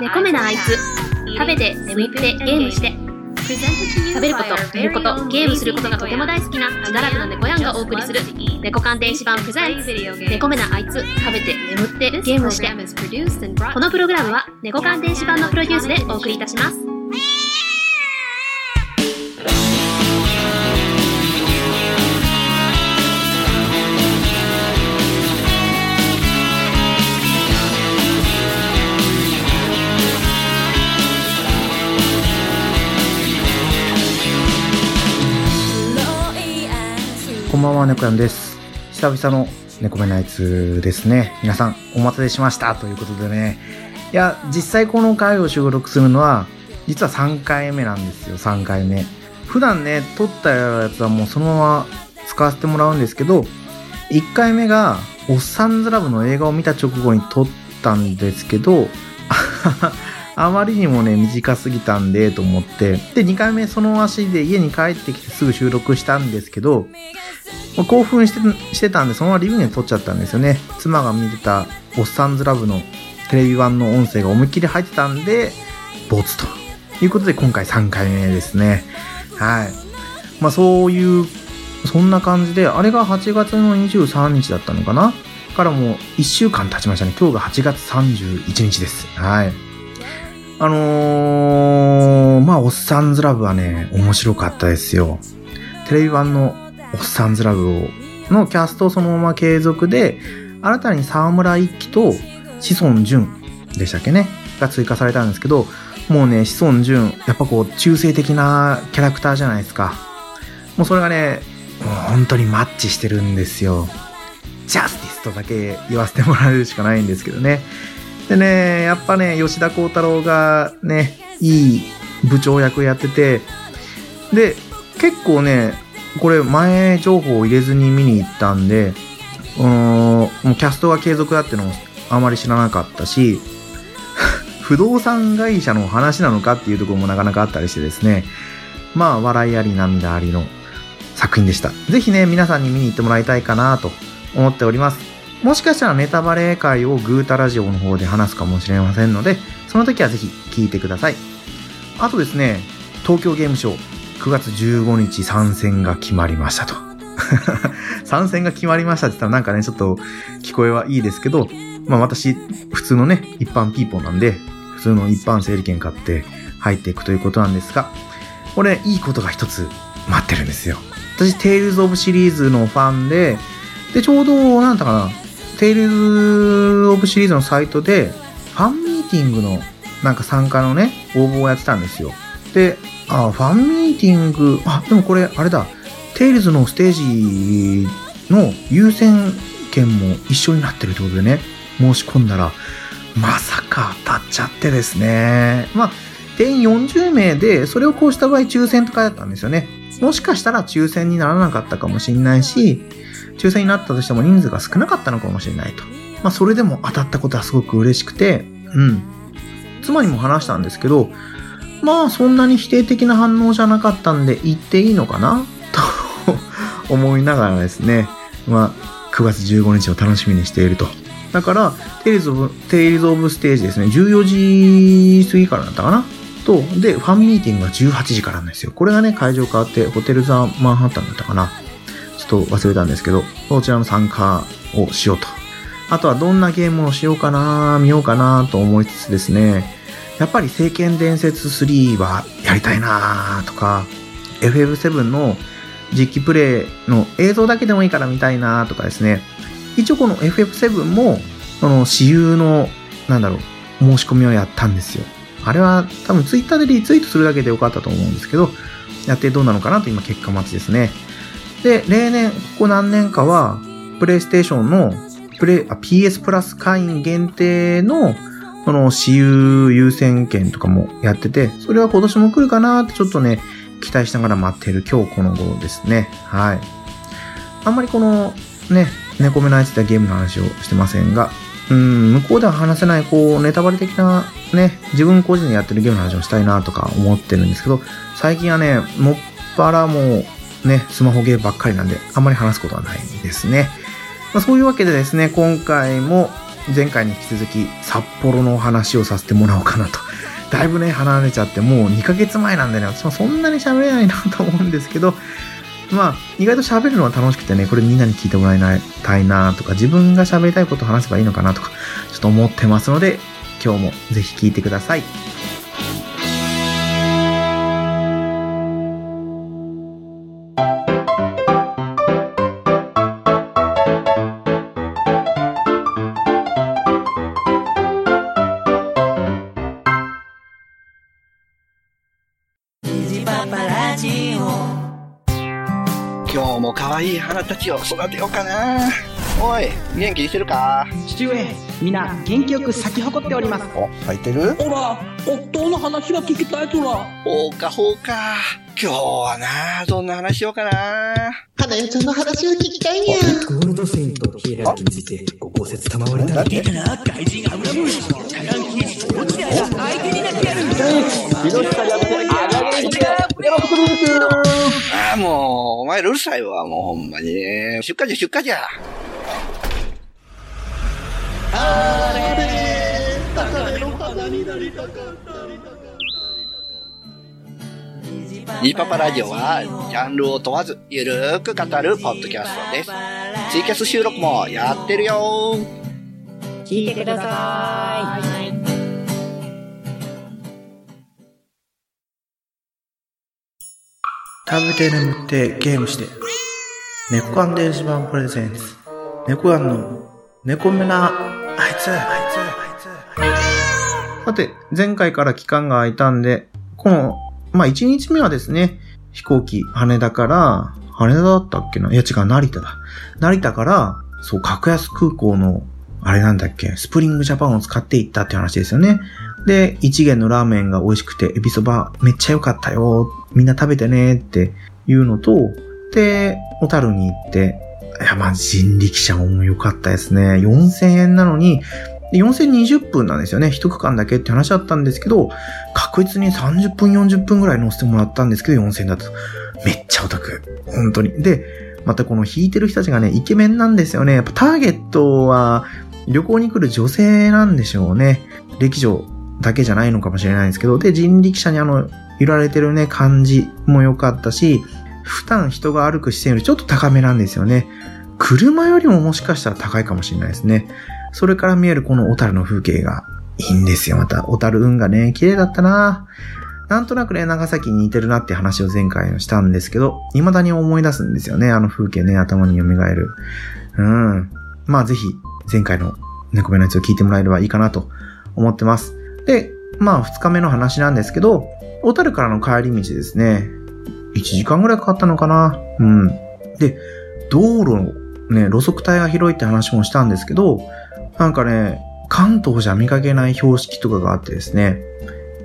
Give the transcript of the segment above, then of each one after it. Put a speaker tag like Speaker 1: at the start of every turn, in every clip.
Speaker 1: 猫目なあいつ食べて眠ってゲームして。食べること寝ることゲームすることがとても大好きな自堕落な猫やんがお送りする猫鑑電子版プレゼンツ猫目なあいつ食べて。眠ってゲームしてこのプログラムは猫鑑電子版のプロデュースでお送りいたします
Speaker 2: ばんは、猫やんです。久々の猫目ナイツですね。皆さん、お待たせしました。ということでね。いや、実際この回を収録するのは、実は3回目なんですよ、3回目。普段ね、撮ったやつはもうそのまま使わせてもらうんですけど、1回目が、おっさんずラブの映画を見た直後に撮ったんですけど、あまりにもね、短すぎたんで、と思って。で、2回目その足で家に帰ってきてすぐ収録したんですけど、興奮してしてたんで、そのままリビングで撮っちゃったんですよね。妻が見てた、おっさんずラブのテレビ版の音声が思いっきり入ってたんで、ボツということで、今回3回目ですね。はい。まあ、そういう、そんな感じで、あれが8月の23日だったのかな？からもう1週間経ちましたね。今日が8月31日です。はい。あのー、まあ、おっさんずラブはね、面白かったですよ。テレビ版のおっさんずラブをのキャストをそのまま継続で、新たに沢村一樹と志尊淳でしたっけね？が追加されたんですけど、もうね、志尊淳、やっぱこう、中性的なキャラクターじゃないですか。もうそれがね、もう本当にマッチしてるんですよ。ジャスティスとだけ言わせてもらうしかないんですけどね。でね、やっぱね、吉田鋼太郎がね、いい部長役やってて、で、結構ね、これ前情報を入れずに見に行ったんで、うーん、もうキャストが継続だってのもあまり知らなかったし、不動産会社の話なのかっていうところもなかなかあったりしてですね、まあ、笑いあり涙ありの作品でした。ぜひね、皆さんに見に行ってもらいたいかなと思っております。もしかしたらネタバレ会をグータラジオの方で話すかもしれませんので、その時はぜひ聞いてください。あとですね、東京ゲームショウ9月15日参戦が決まりましたと。参戦が決まりましたって言ったらなんかね、ちょっと聞こえはいいですけど、まあ私、普通のね、一般ピーポーなんで、普通の一般整理券買って入っていくということなんですが、これ、いいことが一つ待ってるんですよ。私、テイルズ・オブシリーズのファンで、で、ちょうど、なんだかな、テイルズ・オブシリーズのサイトで、ファンミーティングの、なんか参加のね、応募をやってたんですよ。で、あ、ファンミーティング、あ、でもこれ、あれだ、テイルズのステージの優先権も一緒になってるってことでね、申し込んだら、まさか当たっちゃってですね。まあ、定員40名で、それをこうした場合抽選とかだったんですよね。もしかしたら抽選にならなかったかもしれないし、抽選になったとしても人数が少なかったのかもしれないと。まあ、それでも当たったことはすごく嬉しくて、うん。妻にも話したんですけど、まあ、そんなに否定的な反応じゃなかったんで、言っていいのかな？と思いながらですね、まあ、9月15日を楽しみにしていると。だから、テイルズ・オブ、テイルズ・オブ・ステージですね、14時過ぎからだったかな？と、で、ファンミーティングが18時からなんですよ。これがね、会場変わって、ホテル・ザ・マンハッタンだったかな。ちょっと忘れたんですけど、そちらの参加をしようと。あとはどんなゲームをしようかな、見ようかなと思いつつですね、やっぱり聖剣伝説3はやりたいなとか、FF7 の実機プレイの映像だけでもいいから見たいなとかですね。一応この FF7 も、その私有の、なんだろう、申し込みをやったんですよ。あれは多分ツイッターでリツイートするだけでよかったと思うんですけど、やってどうなのかなと今結果待ちですね。で、例年、ここ何年かは、プレイステーションの、プレイ、あ PS プラス会員限定の、その、私有優先権とかもやってて、それは今年も来るかなってちょっとね、期待しながら待ってる今日この頃ですね。はい。あんまりこの、ね、猫目のやつでゲームの話をしてませんが、うん、向こうでは話せない、こう、ネタバレ的な、ね、自分個人でやってるゲームの話をしたいなとか思ってるんですけど、最近はね、もっぱらもう、ね、スマホゲーばっかりなんで、あんまり話すことはないですね。まあ、そういうわけでですね、今回も、前回に引き続き札幌のお話をさせてもらおうかなと。だいぶね、離れちゃって、もう2ヶ月前なんでね、私もそんなに喋れないなと思うんですけど、まあ、意外と喋るのは楽しくてね、これみんなに聞いてもらいたいなとか、自分が喋りたいことを話せばいいのかなとか、ちょっと思ってますので、今日もぜひ聞いてください。
Speaker 3: も可愛い花たちを育てようかな。おい、元気にしてるか？
Speaker 4: 父上、皆元気よく咲き誇っております。
Speaker 3: お、咲いてる？
Speaker 5: ほら、夫の話が聞きたいとら。
Speaker 3: ほうかほうか。今日はな、どんな話しようかな。
Speaker 6: 花代ちゃんの話を聞きたいにゃ。
Speaker 7: ゴールドセインとヒエラルについてご考説賜りたい。
Speaker 5: 出たな、外人アブラムシ。茶眼刑事と落ちて相手になってやる。
Speaker 3: ああ、もう、お前うるさいわ、もうほんまに。出荷じゃ、出荷じゃ。ニーパパラジオは、ジャンルを問わず、ゆるーく語るポッドキャストです。ツイキャス収録もやってるよ
Speaker 8: 聞いてください。
Speaker 2: 食べて眠ってゲームして。猫缶電子版プレゼンツ。猫缶の猫目なあいつ、あいつ、あいつ。さて、前回から期間が空いたんで、この、まあ、1日目はですね、飛行機、羽田から、羽田だったっけな？いや違う、成田だ。成田から、そう、格安空港の、あれなんだっけ、スプリングジャパンを使って行ったって話ですよね。で、一元のラーメンが美味しくて、エビそばめっちゃ良かったよ。みんな食べてねっていうのと、で、小樽に行って、いや、まあ、人力車も良かったですね。4000円なのに、4020分なんですよね。一区間だけって話だったんですけど、確実に30分40分ぐらい乗せてもらったんですけど、4000円だと。めっちゃお得。本当に。で、またこの弾いてる人たちがね、イケメンなんですよね。やっぱターゲットは旅行に来る女性なんでしょうね。歴女だけじゃないのかもしれないんですけど、で、人力車にあの、揺られてるね、感じも良かったし、普段人が歩く視線よりちょっと高めなんですよね。車よりももしかしたら高いかもしれないですね。それから見えるこの小樽の風景がいいんですよ。また、小樽運がね、綺麗だったななんとなくね、長崎に似てるなって話を前回したんですけど、未だに思い出すんですよね。あの風景ね、頭に蘇る。うん。まあぜひ、前回の猫目のやつを聞いてもらえればいいかなと思ってます。で、まあ二日目の話なんですけど、小樽からの帰り道ですね。1時間ぐらいかかったのかなうん。で、道路のね、路側帯が広いって話もしたんですけど、なんかね、関東じゃ見かけない標識とかがあってですね、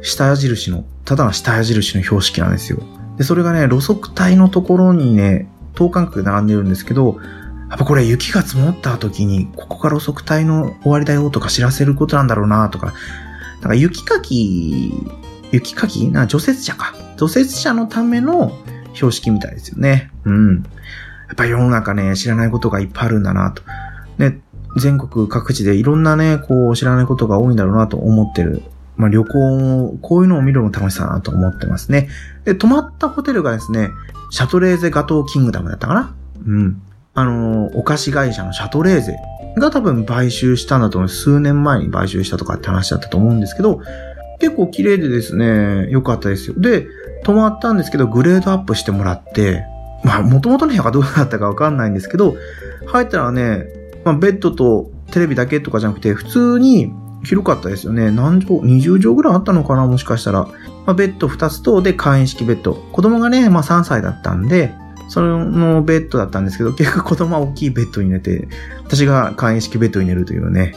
Speaker 2: 下矢印の、ただの下矢印の標識なんですよ。で、それがね、路側帯のところにね、等間隔で並んでるんですけど、やっぱこれ雪が積もった時に、ここが路側帯の終わりだよとか知らせることなんだろうなとか、なんか雪かき、雪かき？な除雪車か。除雪車のための標識みたいですよね。うん。やっぱ世の中ね、知らないことがいっぱいあるんだなと。ね、全国各地でいろんなね、こう知らないことが多いんだろうなと思ってる。まあ旅行も、こういうのを見るのも楽しさだなと思ってますね。で、泊まったホテルがですね、シャトレーゼガトーキングダムだったかな？うん。あのお菓子会社のシャトレーゼが多分買収したんだと思う。数年前に買収したとかって話だったと思うんですけど、結構綺麗でですね、良かったですよ。で、泊まったんですけど、グレードアップしてもらって、まあ、元々の部屋がどうだったかわかんないんですけど、入ったらね、まあ、ベッドとテレビだけとかじゃなくて、普通に広かったですよね。何畳 ?20 畳ぐらいあったのかなもしかしたら。まあ、ベッド2つと、で、簡易式ベッド。子供がね、まあ3歳だったんで、そのベッドだったんですけど、結局 子供は大きいベッドに寝て、私が簡易式ベッドに寝るというね、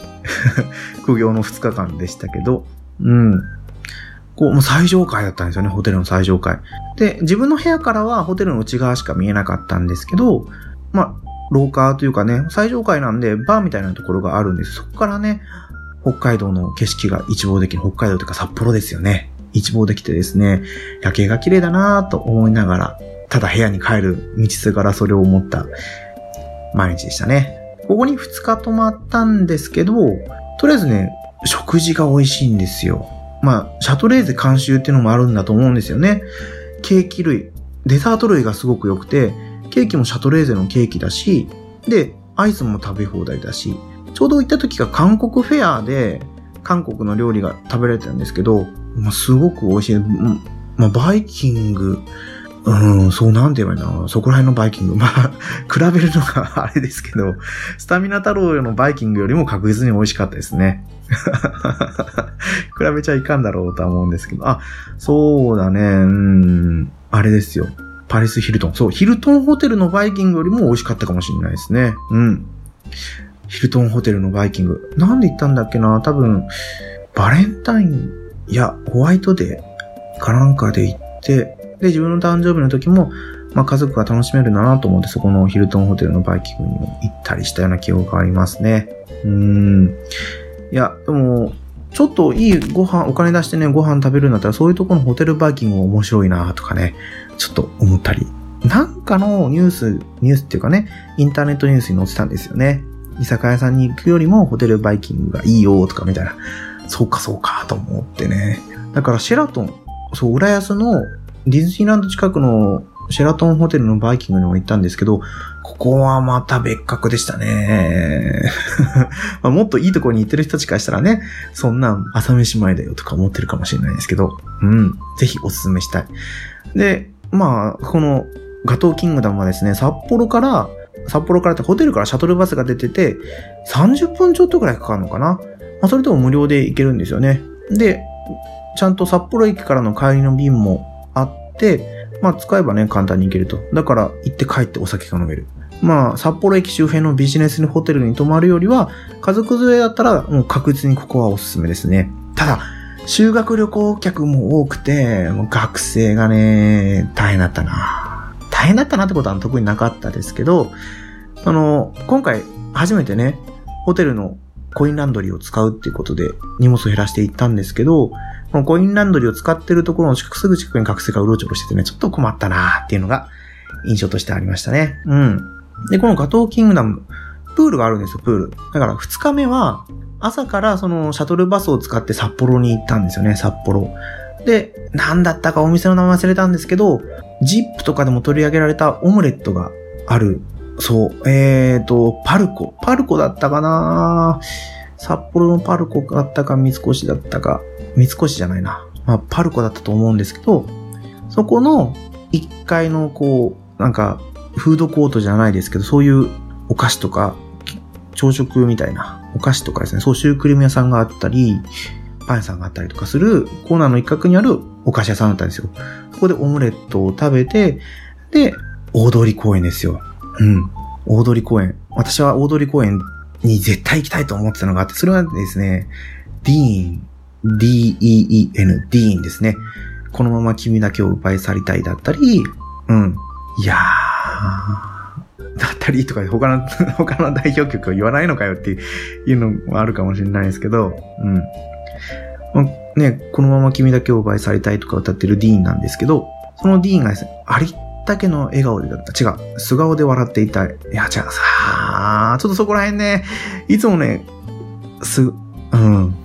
Speaker 2: 苦行の2日間でしたけど、うん。こう、もう最上階だったんですよね、ホテルの最上階。で、自分の部屋からはホテルの内側しか見えなかったんですけど、まあ、廊下というかね、最上階なんで、バーみたいなところがあるんです。そこからね、北海道の景色が一望できる、北海道というか札幌ですよね。一望できてですね、夜景が綺麗だなぁと思いながら、ただ部屋に帰る道すがらそれを思った毎日でしたね。ここに2日泊まったんですけど、とりあえずね、食事が美味しいんですよ。まあ、シャトレーゼ監修っていうのもあるんだと思うんですよね。ケーキ類、デザート類がすごく良くて、ケーキもシャトレーゼのケーキだし、で、アイスも食べ放題だし、ちょうど行った時が韓国フェアで、韓国の料理が食べられてたんですけど、まあ、すごく美味しい。まあ、バイキング、うん、そうなんて言えばいいな。そこら辺のバイキング。まあ、比べるのがあれですけど、スタミナ太郎のバイキングよりも確実に美味しかったですね。比べちゃいかんだろうとは思うんですけど。あ、そうだね。うん、あれですよ。パリス・ヒルトン。そう、ヒルトンホテルのバイキングよりも美味しかったかもしれないですね。うん。ヒルトンホテルのバイキング。なんで行ったんだっけな？多分、バレンタイン、や、ホワイトデーかなんかで行って、で、自分の誕生日の時も、まあ家族が楽しめるなと思って、そこのヒルトンホテルのバイキングにも行ったりしたような記憶がありますね。うーん。いや、でも、ちょっといいご飯、お金出してね、ご飯食べるんだったら、そういうとこのホテルバイキング面白いなとかね、ちょっと思ったり。なんかのニュース、ニュースっていうかね、インターネットニュースに載ってたんですよね。居酒屋さんに行くよりもホテルバイキングがいいよとかみたいな。そうかそうかと思ってね。だからシェラトン、そう、浦安のディズニーランド近くのシェラトンホテルのバイキングにも行ったんですけど、ここはまた別格でしたね。もっといいところに行ってる人たちからしたらね、そんな朝飯前だよとか思ってるかもしれないですけど、うん、ぜひおすすめしたい。で、まあ、このガトーキングダムはですね、札幌から、札幌からってホテルからシャトルバスが出てて、30分ちょっとくらいかかるのかな。まあ、それでも無料で行けるんですよね。で、ちゃんと札幌駅からの帰りの便もあって、まあ使えばね、簡単に行けると。だから行って帰ってお酒が飲める。まあ、札幌駅周辺のビジネスホテルに泊まるよりは、家族連れだったらもう確実にここはおすすめですね。ただ、修学旅行客も多くて、もう学生がね、大変だったな。大変だったなってことは特になかったですけど、あの、今回初めてね、ホテルのコインランドリーを使うっていうことで荷物を減らしていったんですけど、このコインランドリーを使ってるところのすぐ近くに学生がうろちょろしててね、ちょっと困ったなーっていうのが印象としてありましたね。うん。で、このガトーキングダム、プールがあるんですよ、プール。だから2日目は、朝からそのシャトルバスを使って札幌に行ったんですよね、札幌。で、なんだったかお店の名前忘れたんですけど、ジップとかでも取り上げられたオムレットがある。そう。えーと、パルコ。パルコだったかな札幌のパルコだったか、三越だったか。三越じゃないな。まあ、パルコだったと思うんですけど、そこの1階のこう、なんか、フードコートじゃないですけど、そういうお菓子とか、朝食みたいなお菓子とかですね、そうシュークリーム屋さんがあったり、パン屋さんがあったりとかするコーナーの一角にあるお菓子屋さんだったんですよ。そこでオムレットを食べて、で、大通公園ですよ。うん。大通公園。私は大通公園に絶対行きたいと思ってたのがあって、それはですね、ディーン、D-E-E-N、ディーンですね。このまま君だけを奪い去りたいだったり、うん。いやー、だったりとか、他の、他の代表曲を言わないのかよっていうのもあるかもしれないですけど、うん。まあね、このまま君だけを奪い去りたいとか歌ってるディーンなんですけど、そのディーンがですね、ありったけの笑顔で。違う。素顔で笑っていたい。いや、違う。さあ、ちょっとそこら辺ね、いつもね、す、うん、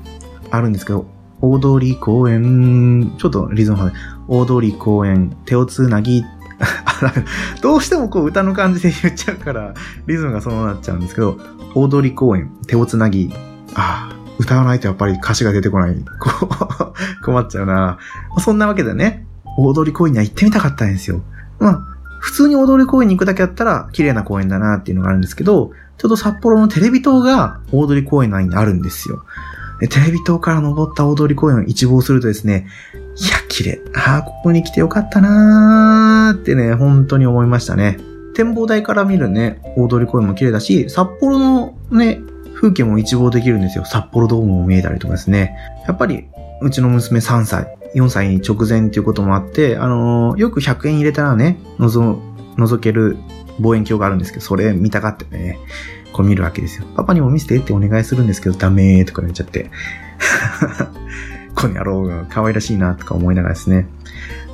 Speaker 2: あるんですけど、大通公園、ちょっとリズム派で、大通公園、手をつなぎ、どうしてもこう歌の感じで言っちゃうから、リズムがそうなっちゃうんですけど、大通公園、手をつなぎ、ああ、歌わないとやっぱり歌詞が出てこない。こう 困っちゃうな。そんなわけでね、大通公園には行ってみたかったんですよ。まあ、普通に大通公園に行くだけだったら綺麗な公園だなっていうのがあるんですけど、ちょうど札幌のテレビ塔が大通公園内にあるんですよ。テレビ塔から登った大通公園を一望するとですね、いや、綺麗。ああ、ここに来てよかったなーってね、本当に思いましたね。展望台から見るね、大通公園も綺麗だし、札幌のね、風景も一望できるんですよ。札幌ドームも見えたりとかですね。やっぱり、うちの娘3歳、4歳に直前っていうこともあって、あのーよく100円入れたらね、覗、覗ける望遠鏡があるんですけど、それ見たがってね、こう見るわけですよ。パパにも見せてってお願いするんですけど、ダメーとか言っちゃって。この野郎が可愛らしいなとか思いながらですね。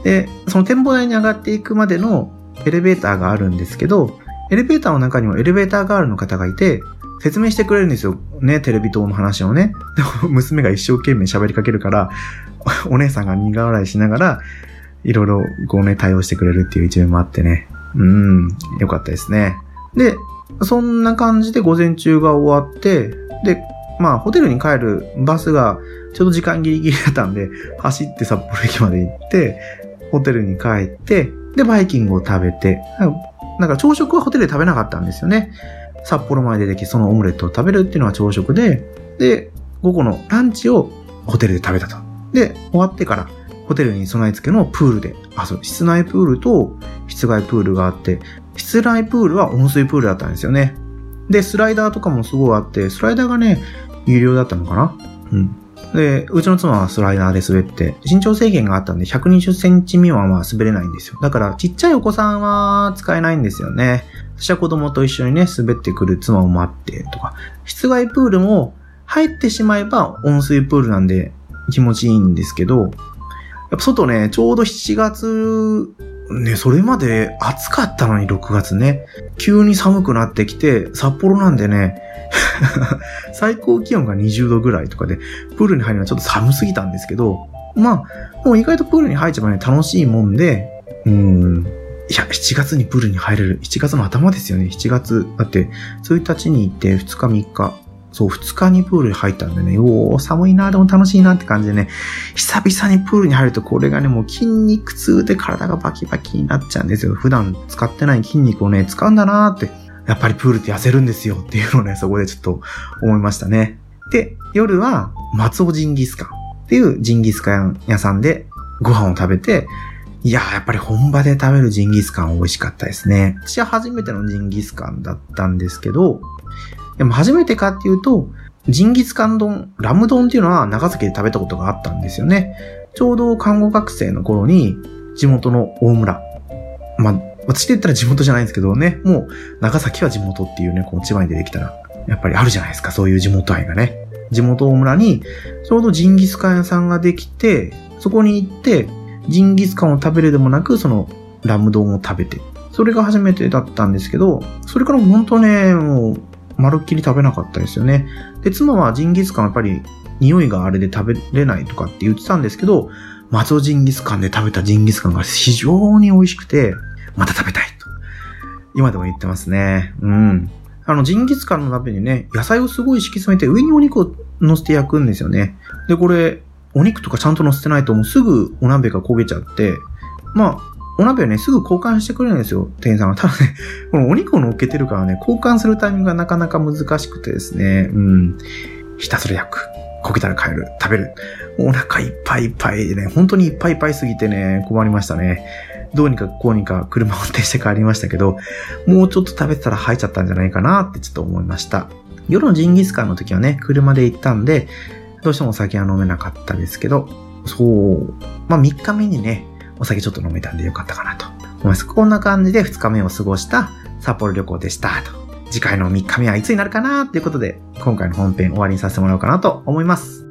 Speaker 2: で、その展望台に上がっていくまでのエレベーターがあるんですけど、エレベーターの中にもエレベーターガールの方がいて、説明してくれるんですよ。ね、テレビ塔の話をね。でも、娘が一生懸命喋りかけるから、お姉さんが苦笑いしながら、いろいろこうね、対応してくれるっていう一面もあってね。うん、よかったですね。で、そんな感じで午前中が終わって、で、まあ、ホテルに帰るバスがちょうど時間ギリギリだったんで、走って札幌駅まで行って、ホテルに帰って、で、バイキングを食べて、なんか朝食はホテルで食べなかったんですよね。札幌まで出てきて、そのオムレットを食べるっていうのが朝食で、で、午後のランチをホテルで食べたと。で、終わってから、ホテルに備え付けのプールで、あ、そう、室内プールと室外プールがあって、室内プールは温水プールだったんですよね。で、スライダーとかもすごいあって、スライダーがね、有料だったのかな？うん。で、うちの妻はスライダーで滑って、身長制限があったんで120センチ未満は滑れないんですよ。だから、ちっちゃいお子さんは使えないんですよね。私は子供と一緒にね、滑ってくる妻を待ってとか、室外プールも入ってしまえば温水プールなんで気持ちいいんですけど、やっぱ外ね、ちょうど7月、ね、それまで暑かったのに6月ね、急に寒くなってきて、札幌なんでね、最高気温が20度ぐらいとかで、プールに入るのはちょっと寒すぎたんですけど、まあ、もう意外とプールに入っちゃえばね、楽しいもんで、うん、いや、7月にプールに入れる。7月の頭ですよね。7月。だって、1日に行って2日3日。そう、2日にプールに入ったんでね、おー、寒いな、でも楽しいなって感じでね、久々にプールに入るとこれがね、もう筋肉痛で体がバキバキになっちゃうんですよ。普段使ってない筋肉をね、使うんだなーって。やっぱりプールって痩せるんですよっていうのをね、そこでちょっと思いましたね。で、夜は松尾ジンギスカンっていうジンギスカン屋さんでご飯を食べて、いやー、やっぱり本場で食べるジンギスカン美味しかったですね。私は初めてのジンギスカンだったんですけど、でも初めてかっていうと、ジンギスカン丼、ラム丼っていうのは長崎で食べたことがあったんですよね。ちょうど看護学生の頃に、地元の大村。まあ、私で言ったら地元じゃないんですけどね、もう長崎は地元っていうね、こう千葉に出てきたら、やっぱりあるじゃないですか、そういう地元愛がね。地元大村に、ちょうどジンギスカン屋さんができて、そこに行って、ジンギスカンを食べるでもなく、そのラム丼を食べて。それが初めてだったんですけど、それから本当ね、もう、まるっきり食べなかったですよね。で、妻はジンギスカンやっぱり匂いがあれで食べれないとかって言ってたんですけど、松尾ジンギスカンで食べたジンギスカンが非常に美味しくて、また食べたいと。今でも言ってますね。うん。あの、ジンギスカンの鍋にね、野菜をすごい敷き詰めて上にお肉を乗せて焼くんですよね。で、これ、お肉とかちゃんと乗せてないともうすぐお鍋が焦げちゃって、まあ、お鍋をね、すぐ交換してくれるんですよ、店員さんが。ただね、このお肉を乗っけてるからね、交換するタイミングがなかなか難しくてですね、うん。ひたすら焼く。焦げたら帰る。食べる。お腹いっぱいいっぱいでね、本当にいっぱいいっぱいすぎてね、困りましたね。どうにかこうにか車を運転して帰りましたけど、もうちょっと食べてたら吐いちゃったんじゃないかなってちょっと思いました。夜のジンギスカンの時はね、車で行ったんで、どうしてもお酒は飲めなかったですけど、そう。まあ3日目にね、お酒ちょっと飲めたんでよかったかなと思います。こんな感じで2日目を過ごした札幌旅行でしたと。次回の3日目はいつになるかなということで、今回の本編終わりにさせてもらおうかなと思います。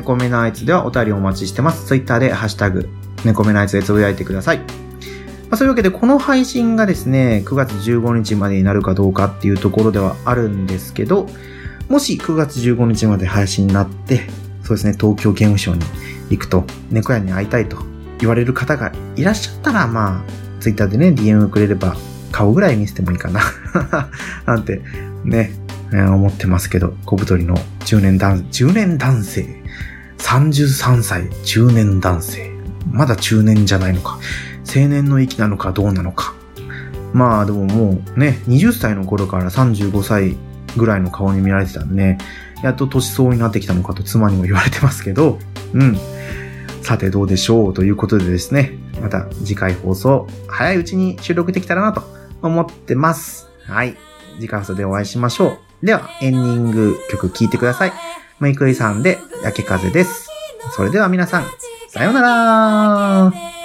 Speaker 2: 猫目のあいつではお便りお待ちしてます。ツイッターでハッシュタグ、猫目のあいつでつぶやいてください。まあ、そういうわけで、この配信がですね、9月15日までになるかどうかっていうところではあるんですけど、もし9月15日まで配信になって、そうですね、東京ゲームショウに行くと、猫屋に会いたいと言われる方がいらっしゃったら、まあ、ツイッターでね、DM くれれば、顔ぐらい見せてもいいかな。なんて、ね、えー思ってますけど、小太りの中年男、中年男性。33歳、中年男性。まだ中年じゃないのか。青年の域なのかどうなのか。まあでももうね、20歳の頃から35歳ぐらいの顔に見られてたんでね、やっと年相応になってきたのかと妻にも言われてますけど、うん。さてどうでしょうということでですね、また次回放送、早いうちに収録できたらなと思ってます。はい。次回放送でお会いしましょう。では、エンディング曲聴いてください。むいくりさんで、焼け風です。それでは皆さん、さようなら